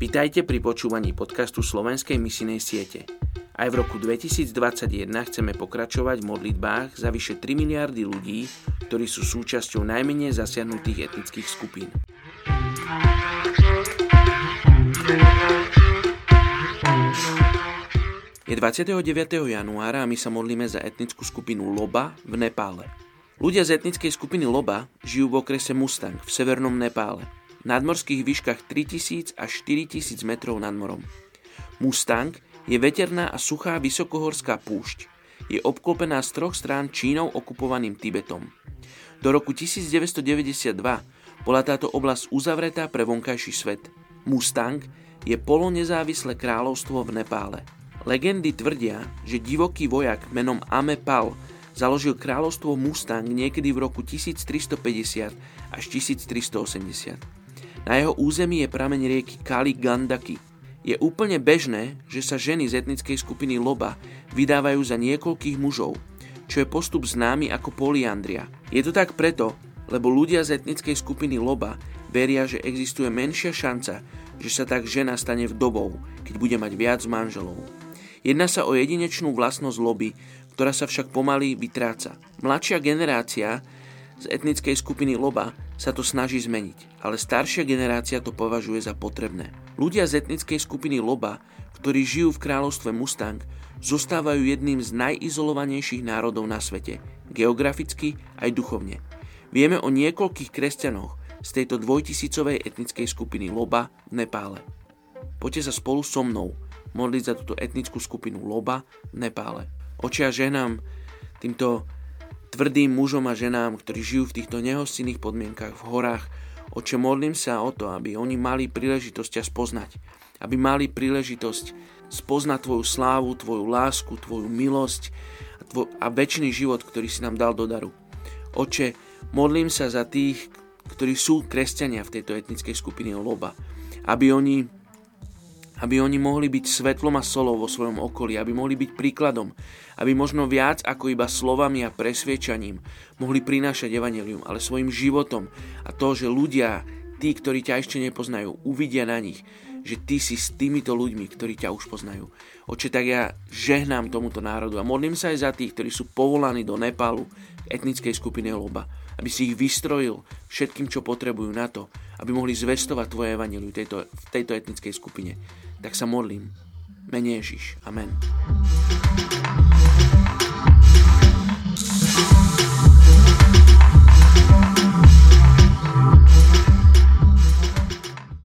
Vitajte pri počúvaní podcastu Slovenskej misinej siete. Aj v roku 2021 chceme pokračovať v modlitbách za vyše 3 miliardy ľudí, ktorí sú súčasťou najmenej zasiahnutých etnických skupín. Je 29. januára a my sa modlíme za etnickú skupinu Loba v Nepále. Ľudia z etnickej skupiny Loba žijú v okrese Mustang v severnom Nepále nadmorských výškach 3000 až 4000 metrov nad morom. Mustang je veterná a suchá vysokohorská púšť. Je obklopená z troch strán Čínou okupovaným Tibetom. Do roku 1992 bola táto oblasť uzavretá pre vonkajší svet. Mustang je polonezávislé kráľovstvo v Nepále. Legendy tvrdia, že divoký vojak menom Ame Pal založil kráľovstvo Mustang niekedy v roku 1350 až 1380. Na jeho území je prameň rieky Kali Gandaki. Je úplne bežné, že sa ženy z etnickej skupiny Loba vydávajú za niekoľkých mužov, čo je postup známy ako poliandria. Je to tak preto, lebo ľudia z etnickej skupiny Loba veria, že existuje menšia šanca, že sa tak žena stane vdovou, keď bude mať viac manželov. Jedná sa o jedinečnú vlastnosť loby, ktorá sa však pomaly vytráca. Mladšia generácia z etnickej skupiny Loba sa to snaží zmeniť, ale staršia generácia to považuje za potrebné. Ľudia z etnickej skupiny Loba, ktorí žijú v kráľovstve Mustang, zostávajú jedným z najizolovanejších národov na svete, geograficky aj duchovne. Vieme o niekoľkých kresťanoch z tejto dvojtisícovej etnickej skupiny Loba v Nepále. Poďte sa spolu so mnou modliť za túto etnickú skupinu Loba v Nepále. Očia ženám týmto tvrdým mužom a ženám, ktorí žijú v týchto nehostinných podmienkach v horách. Oče, modlím sa o to, aby oni mali príležitosť ťa spoznať. Aby mali príležitosť spoznať Tvoju slávu, Tvoju lásku, Tvoju milosť a, tvoj, a väčší život, ktorý si nám dal do daru. Oče, modlím sa za tých, ktorí sú kresťania v tejto etnickej skupine Loba. Aby oni aby oni mohli byť svetlom a solou vo svojom okolí, aby mohli byť príkladom, aby možno viac ako iba slovami a presviečaním mohli prinášať evanelium, ale svojim životom a to, že ľudia, tí, ktorí ťa ešte nepoznajú, uvidia na nich, že ty si s týmito ľuďmi, ktorí ťa už poznajú. Oče, tak ja žehnám tomuto národu a modlím sa aj za tých, ktorí sú povolaní do Nepálu, etnickej skupiny Loba, aby si ich vystrojil všetkým, čo potrebujú na to, aby mohli zvestovať Tvoje evaneliu tejto, v tejto etnickej skupine tak sa modlím. Mene Ježiš. Amen.